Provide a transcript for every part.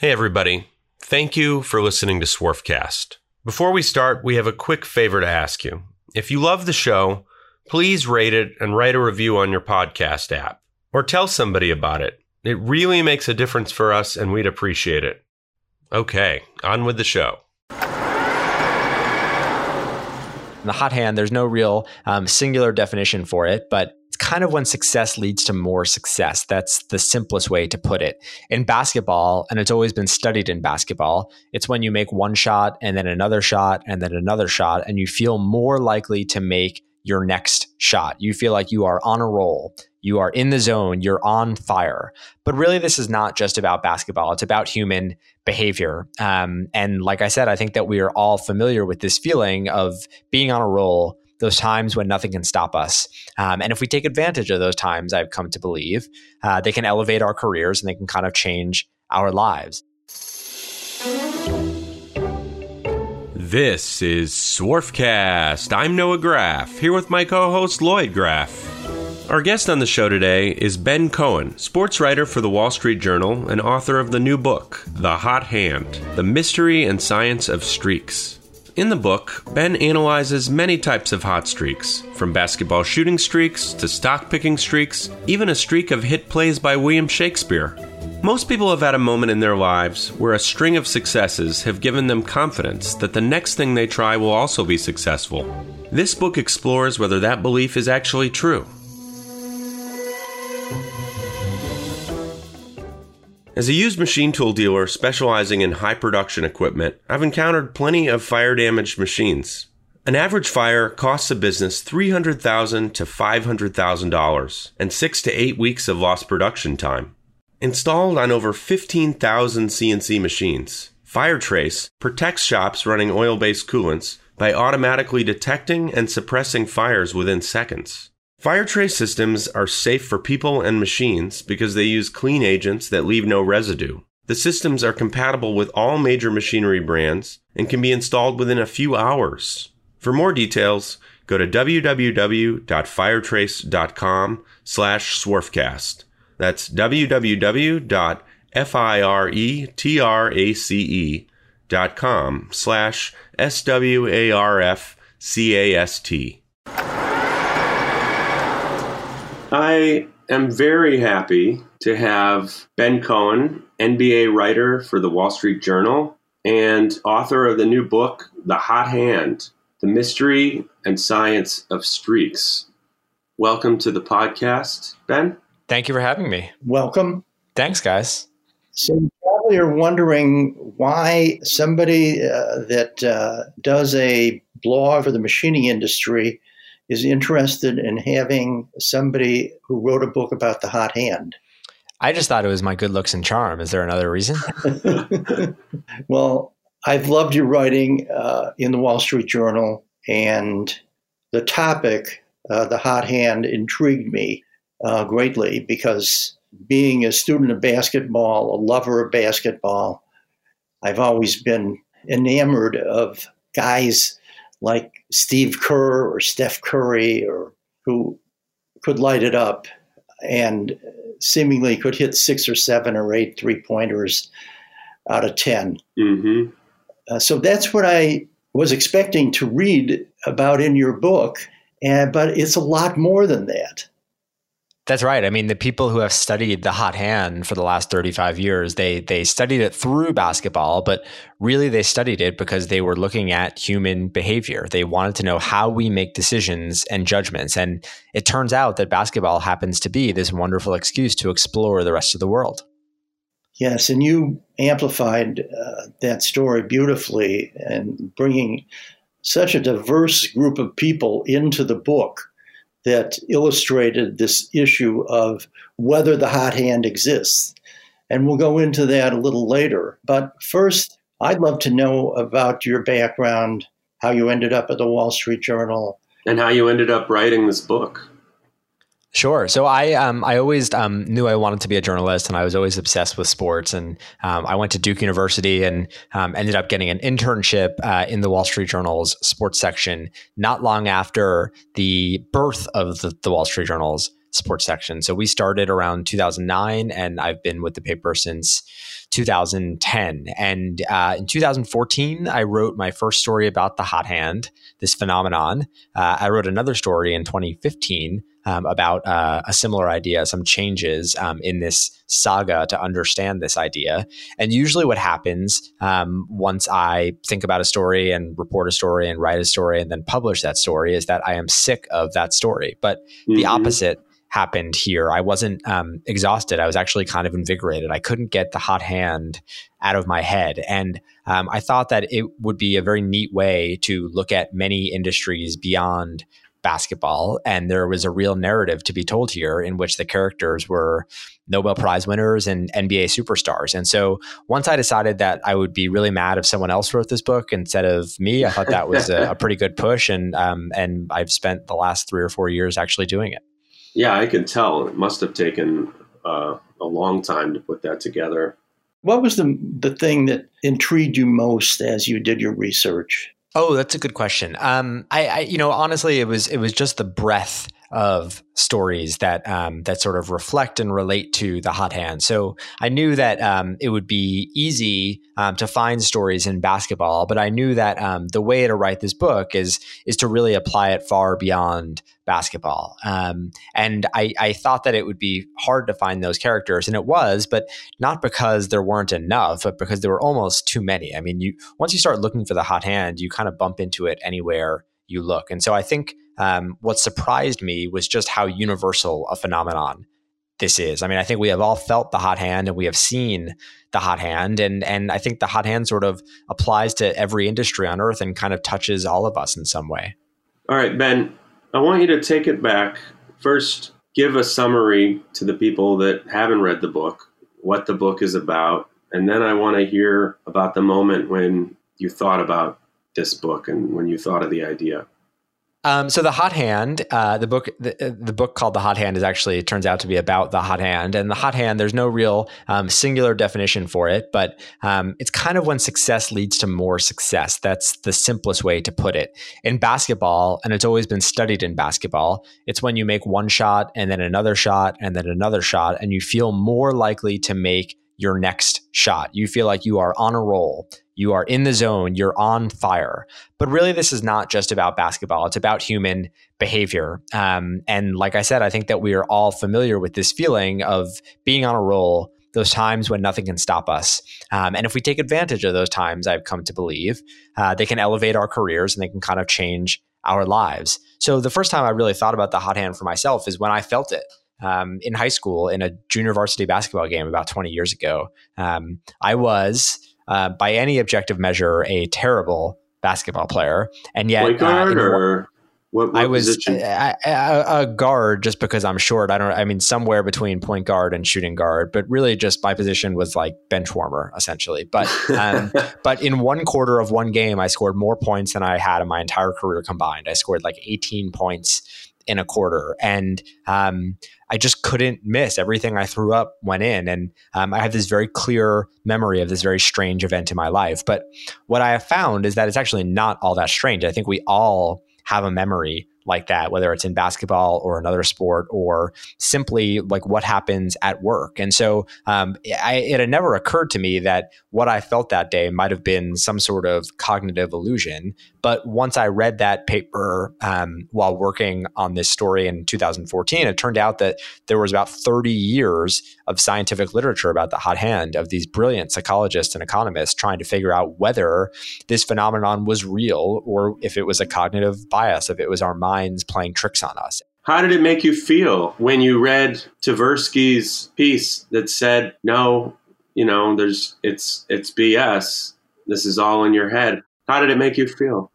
Hey, everybody. Thank you for listening to Swarfcast. Before we start, we have a quick favor to ask you. If you love the show, please rate it and write a review on your podcast app or tell somebody about it. It really makes a difference for us and we'd appreciate it. Okay, on with the show. the hot hand, there's no real um, singular definition for it, but kind of when success leads to more success. That's the simplest way to put it. In basketball, and it's always been studied in basketball, it's when you make one shot and then another shot and then another shot, and you feel more likely to make your next shot. You feel like you are on a roll. You are in the zone, you're on fire. But really, this is not just about basketball, it's about human behavior. Um, and like I said, I think that we are all familiar with this feeling of being on a roll, those times when nothing can stop us. Um, and if we take advantage of those times, I've come to believe, uh, they can elevate our careers and they can kind of change our lives. This is Swarfcast. I'm Noah Graff, here with my co host Lloyd Graff. Our guest on the show today is Ben Cohen, sports writer for the Wall Street Journal and author of the new book, The Hot Hand The Mystery and Science of Streaks. In the book, Ben analyzes many types of hot streaks, from basketball shooting streaks to stock picking streaks, even a streak of hit plays by William Shakespeare. Most people have had a moment in their lives where a string of successes have given them confidence that the next thing they try will also be successful. This book explores whether that belief is actually true As a used machine tool dealer specializing in high production equipment, I've encountered plenty of fire damaged machines. An average fire costs a business $300,000 to $500,000 and 6 to 8 weeks of lost production time. Installed on over 15,000 CNC machines, FireTrace protects shops running oil-based coolants by automatically detecting and suppressing fires within seconds. FireTrace systems are safe for people and machines because they use clean agents that leave no residue. The systems are compatible with all major machinery brands and can be installed within a few hours. For more details, go to www.firetrace.com slash. That's www.firetrace.com slash S-W-A-R-F-C-A-S-T. I am very happy to have Ben Cohen, NBA writer for the Wall Street Journal and author of the new book, The Hot Hand The Mystery and Science of Streaks. Welcome to the podcast, Ben. Thank you for having me. Welcome. Thanks, guys. So, you probably are wondering why somebody uh, that uh, does a blog for the machining industry is interested in having somebody who wrote a book about the hot hand. I just thought it was my good looks and charm. Is there another reason? well, I've loved your writing uh, in the Wall Street Journal, and the topic, uh, the hot hand, intrigued me uh, greatly because being a student of basketball, a lover of basketball, I've always been enamored of guys like Steve Kerr or Steph Curry or who could light it up and seemingly could hit six or seven or eight three pointers out of 10. Mm-hmm. Uh, so that's what I was expecting to read about in your book, and, but it's a lot more than that. That's right. I mean, the people who have studied the hot hand for the last 35 years, they they studied it through basketball, but really they studied it because they were looking at human behavior. They wanted to know how we make decisions and judgments. And it turns out that basketball happens to be this wonderful excuse to explore the rest of the world. Yes, and you amplified uh, that story beautifully and bringing such a diverse group of people into the book that illustrated this issue of whether the hot hand exists. And we'll go into that a little later. But first, I'd love to know about your background, how you ended up at the Wall Street Journal, and how you ended up writing this book. Sure. So I um, I always um, knew I wanted to be a journalist, and I was always obsessed with sports. And um, I went to Duke University and um, ended up getting an internship uh, in the Wall Street Journal's sports section. Not long after the birth of the, the Wall Street Journal's sports section. So we started around 2009, and I've been with the paper since 2010. And uh, in 2014, I wrote my first story about the hot hand, this phenomenon. Uh, I wrote another story in 2015 um, about uh, a similar idea, some changes um, in this saga to understand this idea. And usually, what happens um, once I think about a story and report a story and write a story and then publish that story is that I am sick of that story. But mm-hmm. the opposite happened here. I wasn't um, exhausted. I was actually kind of invigorated. I couldn't get the hot hand out of my head. And um, I thought that it would be a very neat way to look at many industries beyond basketball. And there was a real narrative to be told here in which the characters were Nobel Prize winners and NBA superstars. And so once I decided that I would be really mad if someone else wrote this book instead of me, I thought that was a, a pretty good push. And, um, and I've spent the last three or four years actually doing it. Yeah, I can tell. It must have taken uh, a long time to put that together. What was the the thing that intrigued you most as you did your research? Oh, that's a good question. Um, I, I, you know, honestly, it was it was just the breadth of stories that um, that sort of reflect and relate to the hot hand. So I knew that um, it would be easy um, to find stories in basketball, but I knew that um, the way to write this book is is to really apply it far beyond basketball. Um, and I, I thought that it would be hard to find those characters, and it was, but not because there weren't enough, but because there were almost too many. I mean, you once you start looking for the hot hand, you kind of bump into it anywhere you look. And so I think um, what surprised me was just how universal a phenomenon this is. I mean, I think we have all felt the hot hand and we have seen the hot hand. And, and I think the hot hand sort of applies to every industry on earth and kind of touches all of us in some way. All right, Ben, I want you to take it back. First, give a summary to the people that haven't read the book, what the book is about. And then I want to hear about the moment when you thought about this book and when you thought of the idea. Um, so the hot hand, uh, the book, the, uh, the, book called the hot hand is actually turns out to be about the hot hand, and the hot hand. There's no real um, singular definition for it, but um, it's kind of when success leads to more success. That's the simplest way to put it. In basketball, and it's always been studied in basketball, it's when you make one shot and then another shot and then another shot, and you feel more likely to make your next shot. You feel like you are on a roll you are in the zone, you're on fire. But really, this is not just about basketball, it's about human behavior. Um, and like I said, I think that we are all familiar with this feeling of being on a roll. Those times when nothing can stop us. Um, and if we take advantage of those times, I've come to believe, uh, they can elevate our careers and they can kind of change our lives. So the first time I really thought about the hot hand for myself is when I felt it. Um, in high school in a junior varsity basketball game about 20 years ago. Um, I was uh, by any objective measure, a terrible basketball player, and yet guard uh, or what, what I was a, a, a, guard just because I'm short. I don't. I mean, somewhere between point guard and shooting guard, but really just my position was like bench warmer essentially. But um, but in one quarter of one game, I scored more points than I had in my entire career combined. I scored like 18 points in a quarter, and um, I just couldn't miss. Everything I threw up went in. And um, I have this very clear memory of this very strange event in my life. But what I have found is that it's actually not all that strange. I think we all have a memory like that, whether it's in basketball or another sport or simply like what happens at work. And so um, I, it had never occurred to me that what I felt that day might have been some sort of cognitive illusion. But once I read that paper um, while working on this story in 2014, it turned out that there was about 30 years of scientific literature about the hot hand of these brilliant psychologists and economists trying to figure out whether this phenomenon was real or if it was a cognitive bias, if it was our minds playing tricks on us. How did it make you feel when you read Tversky's piece that said, "No, you know, there's it's it's BS. This is all in your head." How did it make you feel?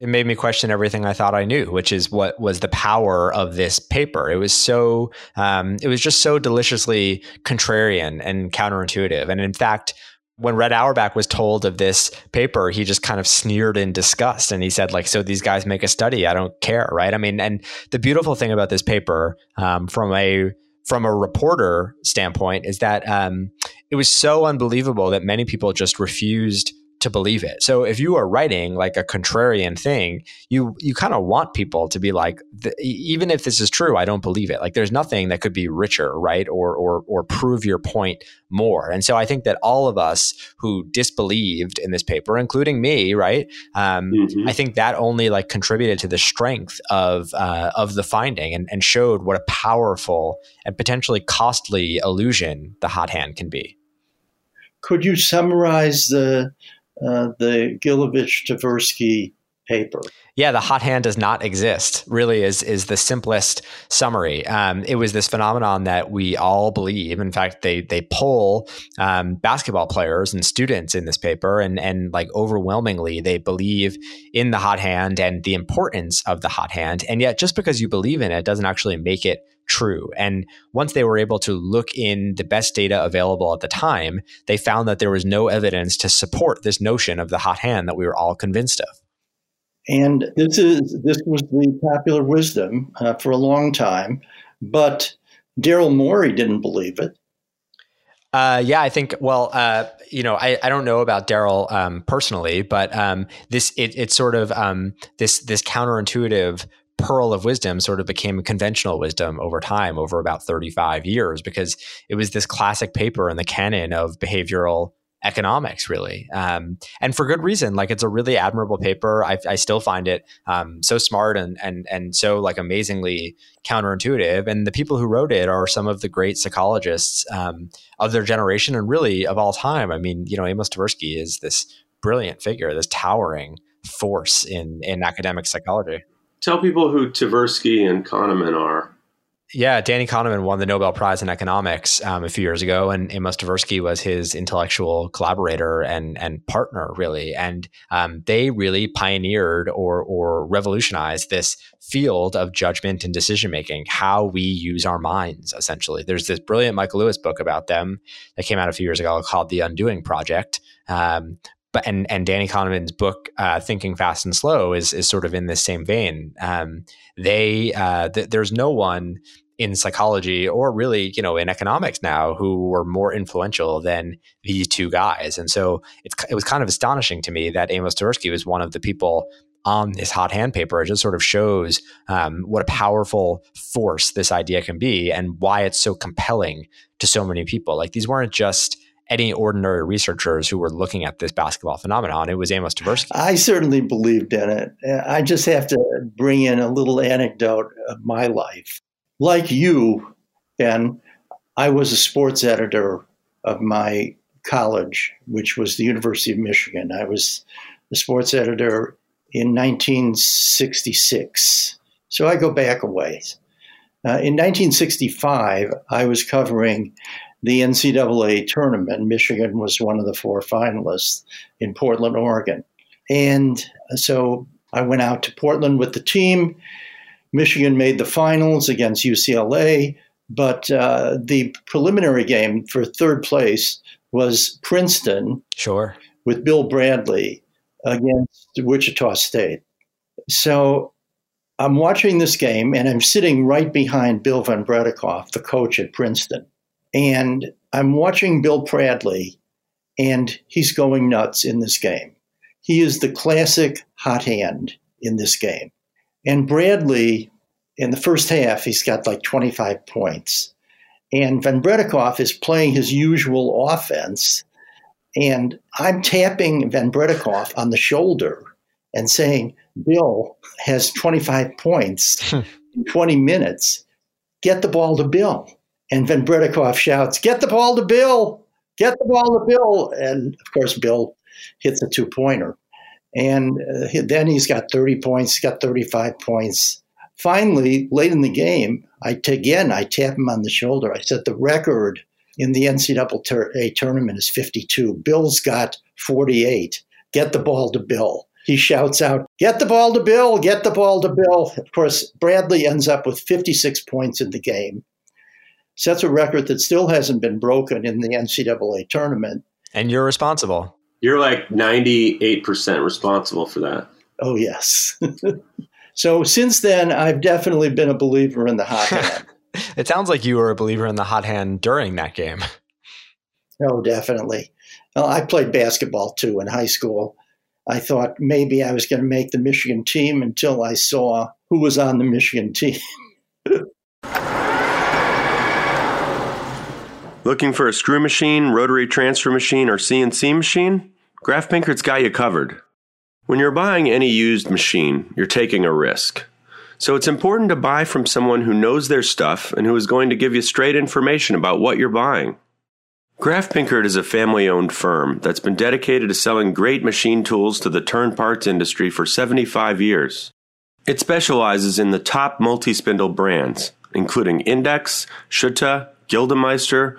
It made me question everything I thought I knew, which is what was the power of this paper. It was so, um, it was just so deliciously contrarian and counterintuitive. And in fact, when Red Auerbach was told of this paper, he just kind of sneered in disgust and he said, like, so these guys make a study. I don't care. Right. I mean, and the beautiful thing about this paper um, from a from a reporter standpoint is that um, it was so unbelievable that many people just refused to believe it. So if you are writing like a contrarian thing, you you kind of want people to be like, even if this is true, I don't believe it. Like there's nothing that could be richer, right, or or or prove your point more. And so I think that all of us who disbelieved in this paper, including me, right, um, mm-hmm. I think that only like contributed to the strength of uh, of the finding and, and showed what a powerful and potentially costly illusion the hot hand can be. Could you summarize the uh, the Gilovich Tversky paper? Yeah, the hot hand does not exist. Really, is is the simplest summary. Um, it was this phenomenon that we all believe. In fact, they they poll um, basketball players and students in this paper, and and like overwhelmingly, they believe in the hot hand and the importance of the hot hand. And yet, just because you believe in it doesn't actually make it true. And once they were able to look in the best data available at the time, they found that there was no evidence to support this notion of the hot hand that we were all convinced of. And this is this was the popular wisdom uh, for a long time, but Daryl Morey didn't believe it. Uh, yeah, I think. Well, uh, you know, I, I don't know about Daryl um, personally, but um, this it, it's sort of um, this this counterintuitive pearl of wisdom sort of became conventional wisdom over time, over about 35 years, because it was this classic paper in the canon of behavioral economics, really. Um, and for good reason. Like it's a really admirable paper. I, I still find it um, so smart and, and, and so like amazingly counterintuitive. And the people who wrote it are some of the great psychologists um, of their generation and really of all time. I mean, you know, Amos Tversky is this brilliant figure, this towering force in, in academic psychology. Tell people who Tversky and Kahneman are. Yeah, Danny Kahneman won the Nobel Prize in economics um, a few years ago, and Amos Tversky was his intellectual collaborator and and partner, really. And um, they really pioneered or or revolutionized this field of judgment and decision making, how we use our minds. Essentially, there's this brilliant Michael Lewis book about them that came out a few years ago called The Undoing Project, um, but and and Danny Kahneman's book uh, Thinking Fast and Slow is is sort of in this same vein. Um, they uh, th- there's no one in psychology or really you know in economics now who were more influential than these two guys, and so it was kind of astonishing to me that Amos Tversky was one of the people on this hot hand paper. It just sort of shows um, what a powerful force this idea can be and why it's so compelling to so many people. Like these weren't just any ordinary researchers who were looking at this basketball phenomenon. It was Amos Tversky. I certainly believed in it. I just have to bring in a little anecdote of my life. Like you, Ben, I was a sports editor of my college, which was the University of Michigan. I was the sports editor in 1966. So I go back a ways. Uh, in 1965, I was covering the NCAA tournament. Michigan was one of the four finalists in Portland, Oregon. And so I went out to Portland with the team. Michigan made the finals against UCLA, but uh, the preliminary game for third place was Princeton. Sure. With Bill Bradley against Wichita State. So I'm watching this game and I'm sitting right behind Bill Van Breda Kolff, the coach at Princeton. And I'm watching Bill Bradley, and he's going nuts in this game. He is the classic hot hand in this game. And Bradley, in the first half, he's got like 25 points. And Van Breda Kolff is playing his usual offense. And I'm tapping Van Breda Kolff on the shoulder and saying, Bill has 25 points in 20 minutes. Get the ball to Bill. And Van Breda Kolff shouts, Get the ball to Bill! Get the ball to Bill! And of course, Bill hits a two pointer. And uh, then he's got 30 points, he's got 35 points. Finally, late in the game, I again I tap him on the shoulder. I said the record in the NCAA tournament is 52. Bill's got 48. Get the ball to Bill. He shouts out, "Get the ball to Bill! Get the ball to Bill!" Of course, Bradley ends up with 56 points in the game sets a record that still hasn't been broken in the NCAA tournament. And you're responsible. You're like 98% responsible for that. Oh, yes. so since then, I've definitely been a believer in the hot hand. it sounds like you were a believer in the hot hand during that game. Oh, definitely. Well, I played basketball too in high school. I thought maybe I was going to make the Michigan team until I saw who was on the Michigan team. Looking for a screw machine, rotary transfer machine, or CNC machine? Graff Pinkert's got you covered. When you're buying any used machine, you're taking a risk. So it's important to buy from someone who knows their stuff and who is going to give you straight information about what you're buying. Graff Pinkert is a family owned firm that's been dedicated to selling great machine tools to the turn parts industry for 75 years. It specializes in the top multi spindle brands, including Index, Schutte, Gildemeister,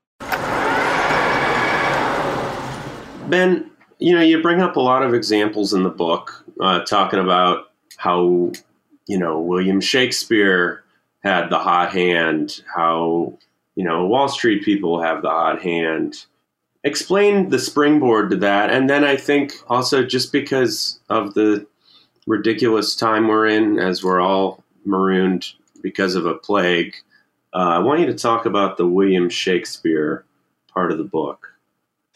Ben, you know, you bring up a lot of examples in the book uh, talking about how, you know, William Shakespeare had the hot hand, how, you know, Wall Street people have the hot hand. Explain the springboard to that. And then I think also just because of the ridiculous time we're in, as we're all marooned because of a plague, uh, I want you to talk about the William Shakespeare part of the book.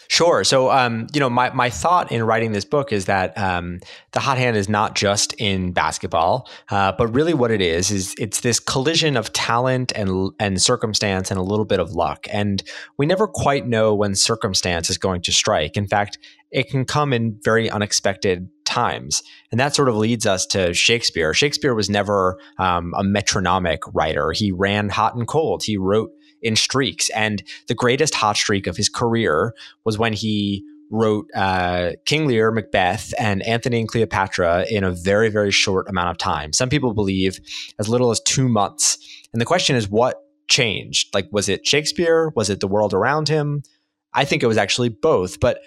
Sure. So, um, you know, my, my thought in writing this book is that um, the hot hand is not just in basketball, uh, but really what it is is it's this collision of talent and and circumstance and a little bit of luck. And we never quite know when circumstance is going to strike. In fact, it can come in very unexpected times. And that sort of leads us to Shakespeare. Shakespeare was never um, a metronomic writer. He ran hot and cold. He wrote in streaks. And the greatest hot streak of his career was when he wrote uh, King Lear, Macbeth, and Antony and Cleopatra in a very, very short amount of time. Some people believe as little as two months. And the question is, what changed? Like, was it Shakespeare? Was it the world around him? I think it was actually both. But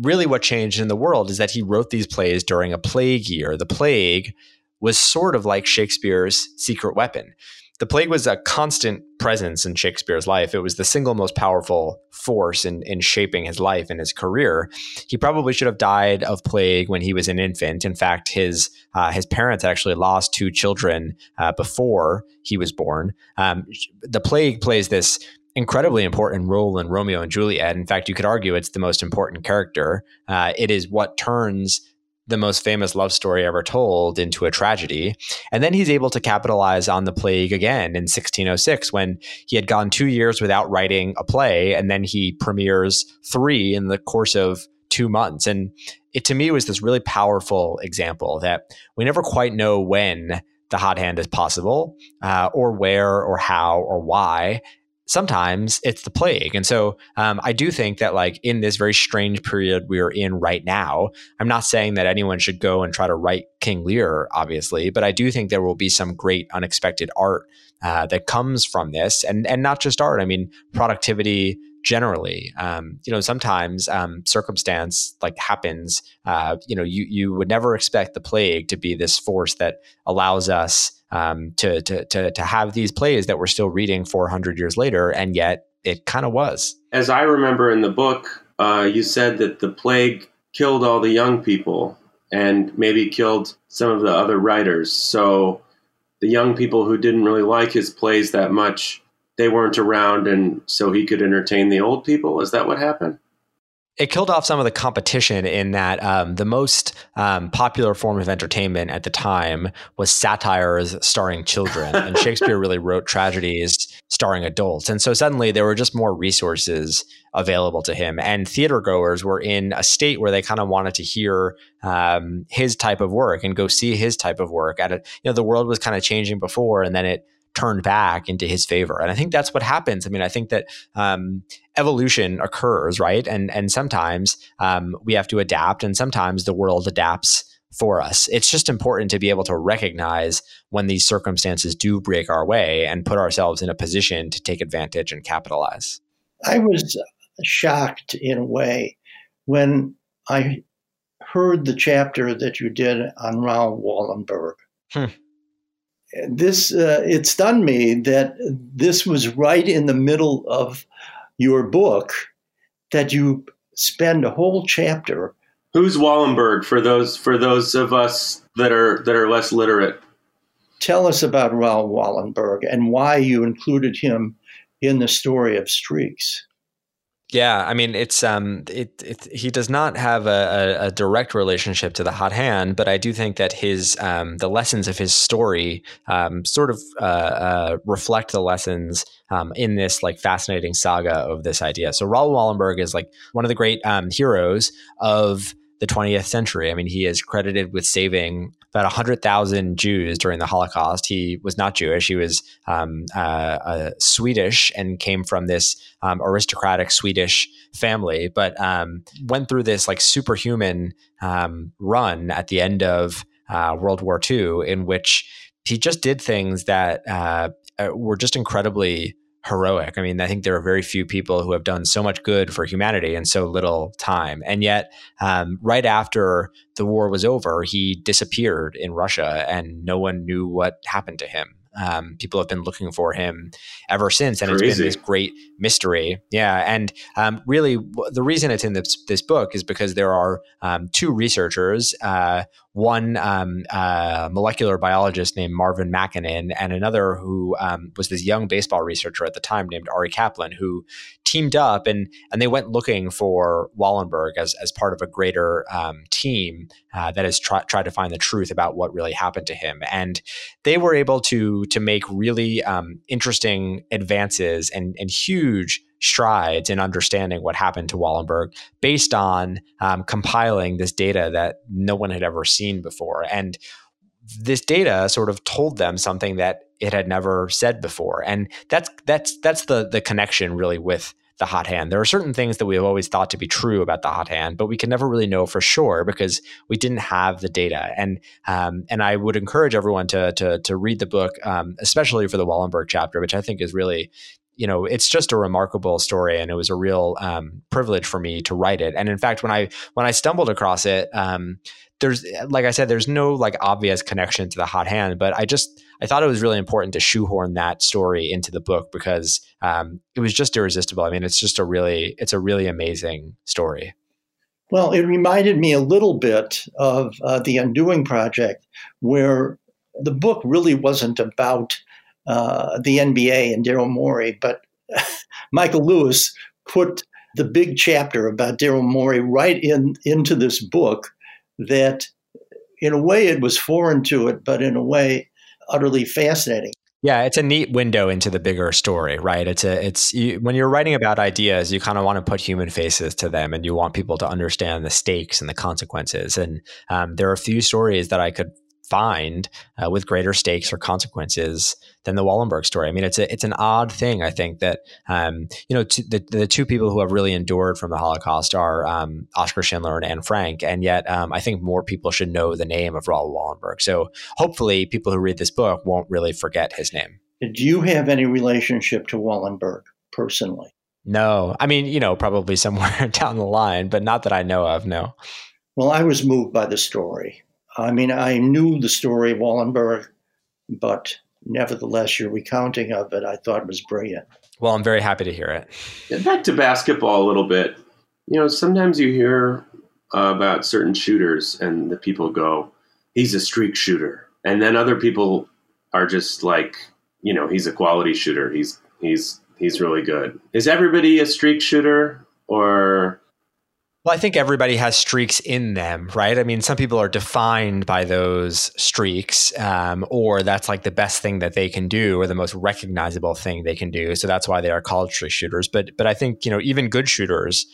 really, what changed in the world is that he wrote these plays during a plague year. The plague was sort of like Shakespeare's secret weapon the plague was a constant presence in Shakespeare's life. It was the single most powerful force in, in shaping his life and his career. He probably should have died of plague when he was an infant. In fact, his uh, his parents actually lost two children uh, before he was born. Um, the plague plays this incredibly important role in Romeo and Juliet. In fact, you could argue it's the most important character. Uh, it is what turns the most famous love story ever told into a tragedy. And then he's able to capitalize on the plague again in 1606 when he had gone two years without writing a play. And then he premieres three in the course of two months. And it to me was this really powerful example that we never quite know when the hot hand is possible uh, or where or how or why sometimes it's the plague. And so um, I do think that, like, in this very strange period we're in right now, I'm not saying that anyone should go and try to write King Lear, obviously, but I do think there will be some great unexpected art uh, that comes from this. And, and not just art, I mean, productivity generally. Um, you know, sometimes um, circumstance like happens. Uh, you know, you you would never expect the plague to be this force that allows us um, to, to, to, to have these plays that we're still reading 400 years later, and yet it kind of was. As I remember in the book, uh, you said that the plague killed all the young people and maybe killed some of the other writers. So the young people who didn't really like his plays that much, they weren't around, and so he could entertain the old people. Is that what happened? It killed off some of the competition in that um, the most um, popular form of entertainment at the time was satires starring children, and Shakespeare really wrote tragedies starring adults. And so suddenly there were just more resources available to him, and theater goers were in a state where they kind of wanted to hear um, his type of work and go see his type of work. At a, you know, the world was kind of changing before, and then it turned back into his favor. And I think that's what happens. I mean, I think that um, evolution occurs, right? And and sometimes um, we have to adapt, and sometimes the world adapts for us. It's just important to be able to recognize when these circumstances do break our way and put ourselves in a position to take advantage and capitalize. I was shocked in a way when I heard the chapter that you did on Raoul Wallenberg. Hmm. This uh, it stunned me that this was right in the middle of your book that you spend a whole chapter. Who's Wallenberg for those for those of us that are that are less literate? Tell us about Raoul Wallenberg and why you included him in the story of Streaks. Yeah, I mean, it's um, it, it he does not have a, a, a, direct relationship to the hot hand, but I do think that his um, the lessons of his story um, sort of uh, uh, reflect the lessons um, in this like fascinating saga of this idea. So Raoul Wallenberg is like one of the great um, heroes of the 20th century. I mean, he is credited with saving about 100,000 Jews during the Holocaust. He was not Jewish. He was um, uh, uh, Swedish and came from this um, aristocratic Swedish family, but um, went through this like superhuman um, run at the end of uh, World War II, in which he just did things that uh, uh, were just incredibly heroic. I mean, I think there are very few people who have done so much good for humanity in so little time. And yet, um, right after the war was over, he disappeared in Russia and no one knew what happened to him. Um, people have been looking for him ever since, and Crazy. it's been this great mystery. Yeah, and um, really, the reason it's in this, this book is because there are um, two researchers. Uh, one um, uh, molecular biologist named Marvin Makinen, and another who um, was this young baseball researcher at the time named Ari Kaplan, who teamed up and and they went looking for Wallenberg as as part of a greater um, team uh, that has try, tried to find the truth about what really happened to him, and they were able to to make really um, interesting advances and and huge strides in understanding what happened to Wallenberg based on um, compiling this data that no one had ever seen before. And this data sort of told them something that it had never said before. And that's that's that's the the connection really with the hot hand. There are certain things that we have always thought to be true about the hot hand, but we can never really know for sure because we didn't have the data. And um, and I would encourage everyone to to, to read the book, um, especially for the Wallenberg chapter, which I think is really you know, it's just a remarkable story, and it was a real um, privilege for me to write it. And in fact, when I when I stumbled across it, um, there's like I said, there's no like obvious connection to the hot hand, but I just I thought it was really important to shoehorn that story into the book because um, it was just irresistible. I mean, it's just a really it's a really amazing story. Well, it reminded me a little bit of uh, the Undoing Project, where the book really wasn't about uh, the NBA and Daryl Morey, but Michael Lewis put the big chapter about Daryl Morey right in into this book that in a way it was foreign to it, but in a way utterly fascinating. Yeah, it's a neat window into the bigger story, right? It's a it's you, when you're writing about ideas, you kind of want to put human faces to them, and you want people to understand the stakes and the consequences. And um, there are a few stories that I could find uh, with greater stakes or consequences than the Wallenberg story. I mean, it's a, it's an odd thing. I think that um, you know t- the the two people who have really endured from the Holocaust are um, Oskar Schindler and Anne Frank, and yet um, I think more people should know the name of Raoul Wallenberg. So hopefully, people who read this book won't really forget his name. Do you have any relationship to Wallenberg personally? No, I mean, you know, probably somewhere down the line, but not that I know of. No. Well, I was moved by the story. I mean, I knew the story of Wallenberg, but nevertheless, your recounting of it I thought was brilliant. Well, I'm very happy to hear it. Get back to basketball a little bit. You know, sometimes you hear uh, about certain shooters and the people go, he's a streak shooter. And then other people are just like, you know, he's a quality shooter. He's he's he's really good. Is everybody a streak shooter or well, I think everybody has streaks in them, right? I mean, some people are defined by those streaks, um, or that's like the best thing that they can do, or the most recognizable thing they can do. So that's why they are called streak shooters. But but I think you know even good shooters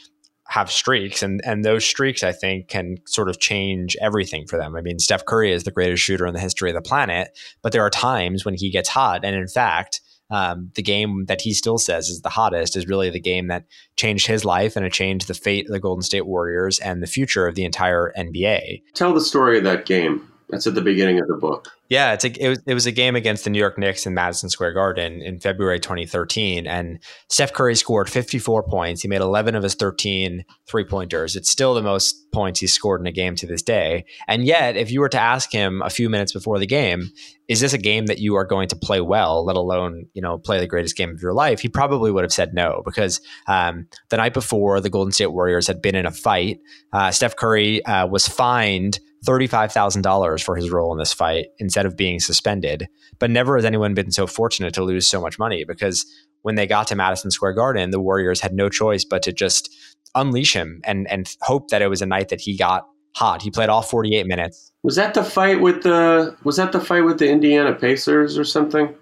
have streaks, and and those streaks I think can sort of change everything for them. I mean, Steph Curry is the greatest shooter in the history of the planet, but there are times when he gets hot, and in fact um, the game that he still says is the hottest is really the game that changed his life and it changed the fate of the Golden State Warriors and the future of the entire NBA. Tell the story of that game That's at the beginning of the book. Yeah, it's a, it, was, it was a game against the New York Knicks in Madison Square Garden in February 2013. And Steph Curry scored 54 points. He made 11 of his 13 three pointers. It's still the most points he's scored in a game to this day. And yet, if you were to ask him a few minutes before the game, is this a game that you are going to play well, let alone, you know, play the greatest game of your life? He probably would have said no because um, the night before, the Golden State Warriors had been in a fight. Uh, Steph Curry uh, was fined $35,000 for his role in this fight instead of being suspended. But never has anyone been so fortunate to lose so much money because when they got to Madison Square Garden, the Warriors had no choice but to just unleash him and and hope that it was a night that he got hot. He played all 48 minutes. Was that the fight with the was that the fight with the Indiana Pacers or something?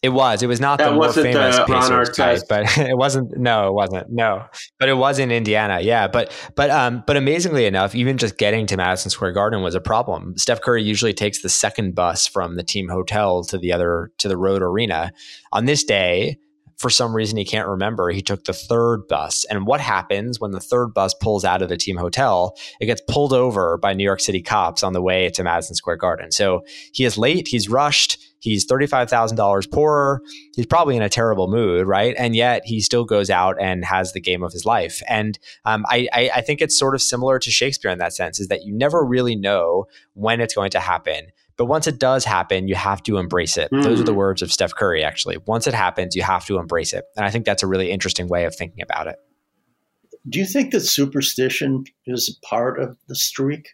It was. It was not that the more famous the Pacers fight, but it wasn't. No, it wasn't. No, but it was in Indiana. Yeah, but but um, but amazingly enough, even just getting to Madison Square Garden was a problem. Steph Curry usually takes the second bus from the team hotel to the other to the road arena. On this day, for some reason he can't remember, he took the third bus. And what happens when the third bus pulls out of the team hotel? It gets pulled over by New York City cops on the way to Madison Square Garden. So he is late, he's rushed, he's $35,000 poorer, he's probably in a terrible mood, right? And yet he still goes out and has the game of his life. And um, I, I, I think it's sort of similar to Shakespeare in that sense, is that you never really know when it's going to happen. But once it does happen, you have to embrace it. Mm. Those are the hmm. words of Steph Curry, actually. Once it happens, you have to embrace it. And I think that's a really interesting way of thinking about it. Do you think that superstition is part of the streak?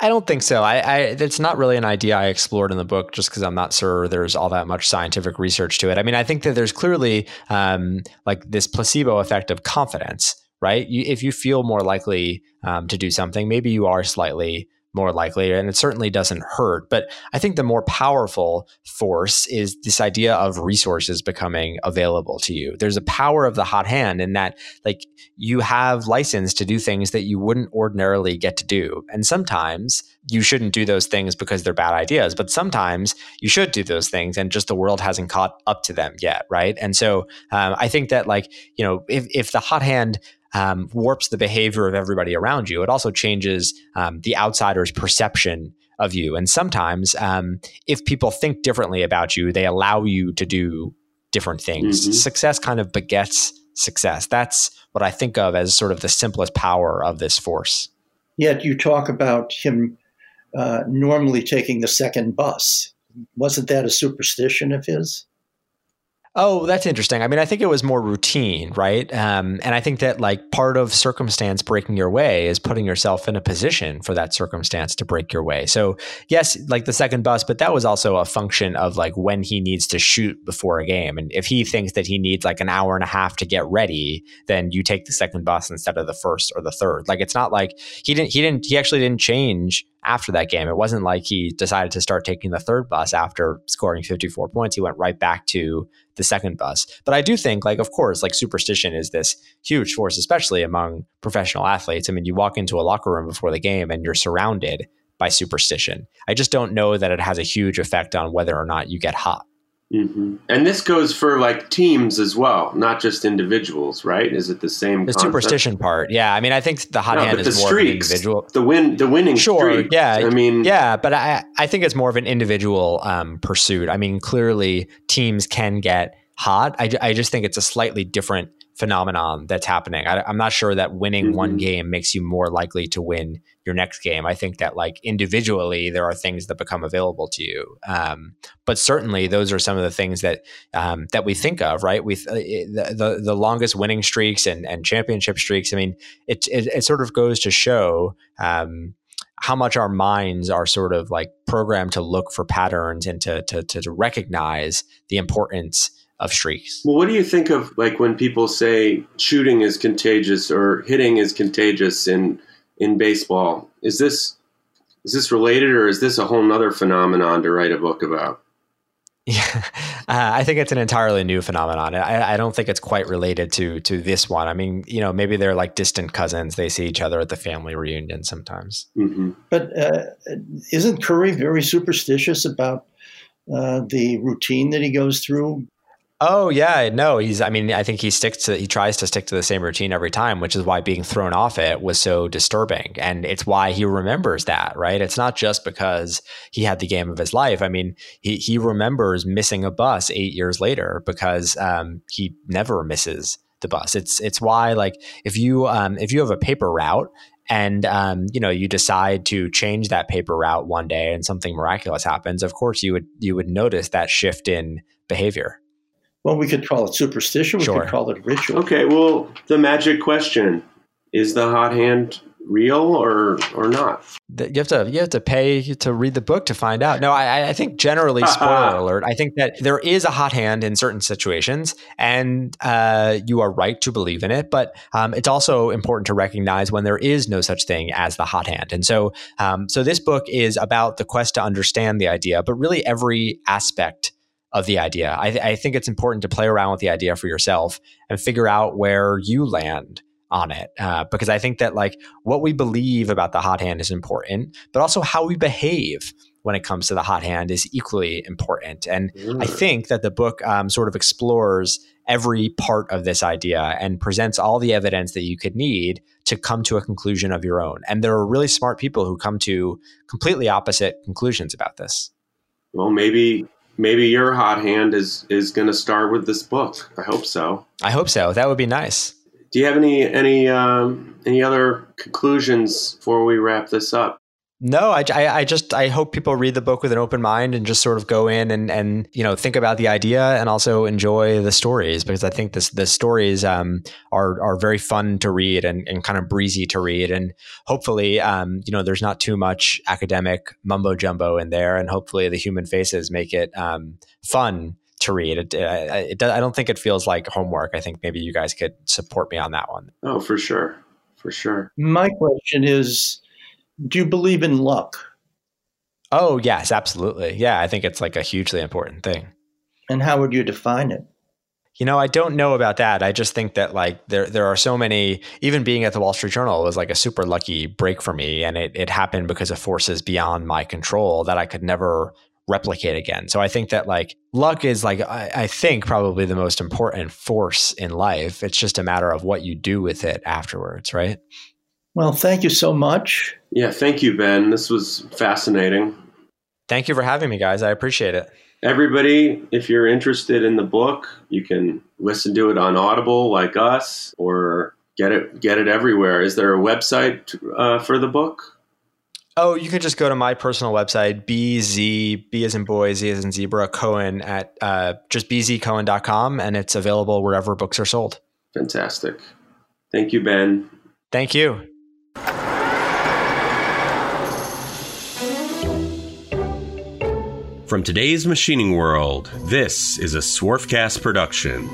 I don't think so. I, I it's not really an idea I explored in the book, just because I'm not sure there's all that much scientific research to it. I mean, I think that there's clearly um, like this placebo effect of confidence, right? You, if you feel more likely um, to do something, maybe you are slightly more likely, and it certainly doesn't hurt. But I think the more powerful force is this idea of resources becoming available to you. There's a power of the hot hand in that, like, you have license to do things that you wouldn't ordinarily get to do. And sometimes you shouldn't do those things because they're bad ideas, but sometimes you should do those things and just the world hasn't caught up to them yet. Right. And so um, I think that, like, you know, if, if the hot hand um, warps the behavior of everybody around you. It also changes um, the outsider's perception of you. And sometimes, um, if people think differently about you, they allow you to do different things. Mm-hmm. Success kind of begets success. That's what I think of as sort of the simplest power of this force. Yet you talk about him uh, normally taking the second bus. Wasn't that a superstition of his? Oh, that's interesting. I mean, I think it was more routine, right? Um, and I think that like part of circumstance breaking your way is putting yourself in a position for that circumstance to break your way. So yes, like the second bus, but that was also a function of like when he needs to shoot before a game. And if he thinks that he needs like an hour and a half to get ready, then you take the second bus instead of the first or the third. Like it's not like he didn't, he didn't, he actually didn't change after that game. It wasn't like he decided to start taking the third bus after scoring 54 points. He went right back to the second bus. But I do think, like, of course, like superstition is this huge force, especially among professional athletes. I mean, you walk into a locker room before the game and you're surrounded by superstition. I just don't know that it has a huge effect on whether or not you get hot. Mm-hmm. And this goes for like teams as well, not just individuals, right? Is it the same? The concept? superstition part, yeah. I mean, I think the hot no, hand is more streaks, individual. The win, the winning sure, streak. yeah. I mean, yeah, but I, I think it's more of an individual um, pursuit. I mean, clearly teams can get hot. I, I just think it's a slightly different phenomenon that's happening. I, am not sure that winning mm-hmm. one game makes you more likely to win your next game. I think that like individually, there are things that become available to you. Um, but certainly, those are some of the things that um, that we think of, right? We uh, the, the, the longest winning streaks and and championship streaks. I mean, it it, it sort of goes to show. Um, how much our minds are sort of like programmed to look for patterns and to, to, to recognize the importance of streaks. Well, what do you think of like when people say shooting is contagious or hitting is contagious in in baseball? Is this is this related or is this a whole other phenomenon to write a book about? Yeah, uh, I think it's an entirely new phenomenon. I, I, don't think it's quite related to to this one. I mean, you know, maybe they're like distant cousins. They see each other at the family reunion sometimes. Mm-hmm. But uh, isn't Curry very superstitious about uh, the routine that he goes through Oh yeah, no, he's. I mean, I think he sticks to. He tries to stick to the same routine every time, which is why being thrown off it was so disturbing, and it's why he remembers that. Right? It's not just because he had the game of his life. I mean, he he remembers missing a bus eight years later because um, he never misses the bus. It's it's why like if you um, if you have a paper route and um, you know you decide to change that paper route one day and something miraculous happens, of course you would you would notice that shift in behavior. Well, we could call it superstition. We Sure. could call it ritual. Okay, well, the magic question is the hot hand real or or not? That You have to you have to pay to read the book to find out. No, I, I think generally, spoiler alert. I think that there is a hot hand in certain situations, and uh, you are right to believe in it. But um, it's also important to recognize when there is no such thing as the hot hand. And so, um, so this book is about the quest to understand the idea, but really every aspect of the idea. I, I think it's important to play around with the idea for yourself and figure out where you land on it uh, because I think that like what we believe about the hot hand is important, but also how we behave when it comes to the hot hand is equally important. And I think that the book um, sort of explores every part of this idea and presents all the evidence that you could need to come to a conclusion of your own. And there are really smart people who come to completely opposite conclusions about this. Well, maybe maybe your hot hand is is going to start with this book. I hope so. I hope so. That would be nice. Do you have any any um, any other conclusions before we wrap this up? No, I, I, I just I hope people read the book with an open mind and just sort of go in and and you know think about the idea and also enjoy the stories because I think this the stories um, are are very fun to read and, and kind of breezy to read and hopefully um, you know there's not too much academic mumbo jumbo in there and hopefully the human faces make it um, fun to read. It, uh, it, I don't think it feels like homework. I think maybe you guys could support me on that one. Oh, for sure, for sure. My question is do you believe in luck? Oh yes, absolutely. Yeah, I think it's like a hugely important thing. And how would you define it? You know, I don't know about that. I just think that like there there are so many even being at the Wall Street Journal was like a super lucky break for me and it it happened because of forces beyond my control that I could never replicate again. So I think that like luck is like I, I think probably the most important force in life. It's just a matter of what you do with it afterwards, right? Well, thank you so much. Yeah, thank you, Ben. This was fascinating. Thank you for having me, guys. I appreciate it. Everybody, if you're interested in the book, you can listen to it on Audible, like us, or get it get it everywhere. Is there a website uh, for the book? Oh, you can just go to my personal website, BZ, B as in boy, Z as in zebra, Cohen at uh, just bzcohen.com, and it's available wherever books are sold. Fantastic. Thank you, Ben. Thank you. From today's machining world, this is a Swarfcast production.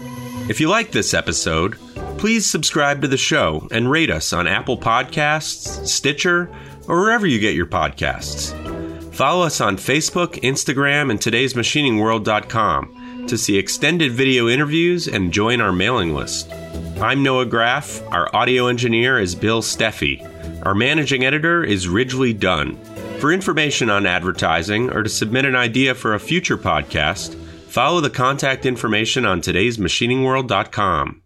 If you like this episode, please subscribe to the show and rate us on Apple Podcasts, Stitcher, or wherever you get your podcasts. Follow us on Facebook, Instagram, and today'smachiningworld.com to see extended video interviews and join our mailing list. I'm Noah Graff. Our audio engineer is Bill Steffi. Our managing editor is Ridgely Dunn. For information on advertising or to submit an idea for a future podcast, follow the contact information on today'smachiningworld.com.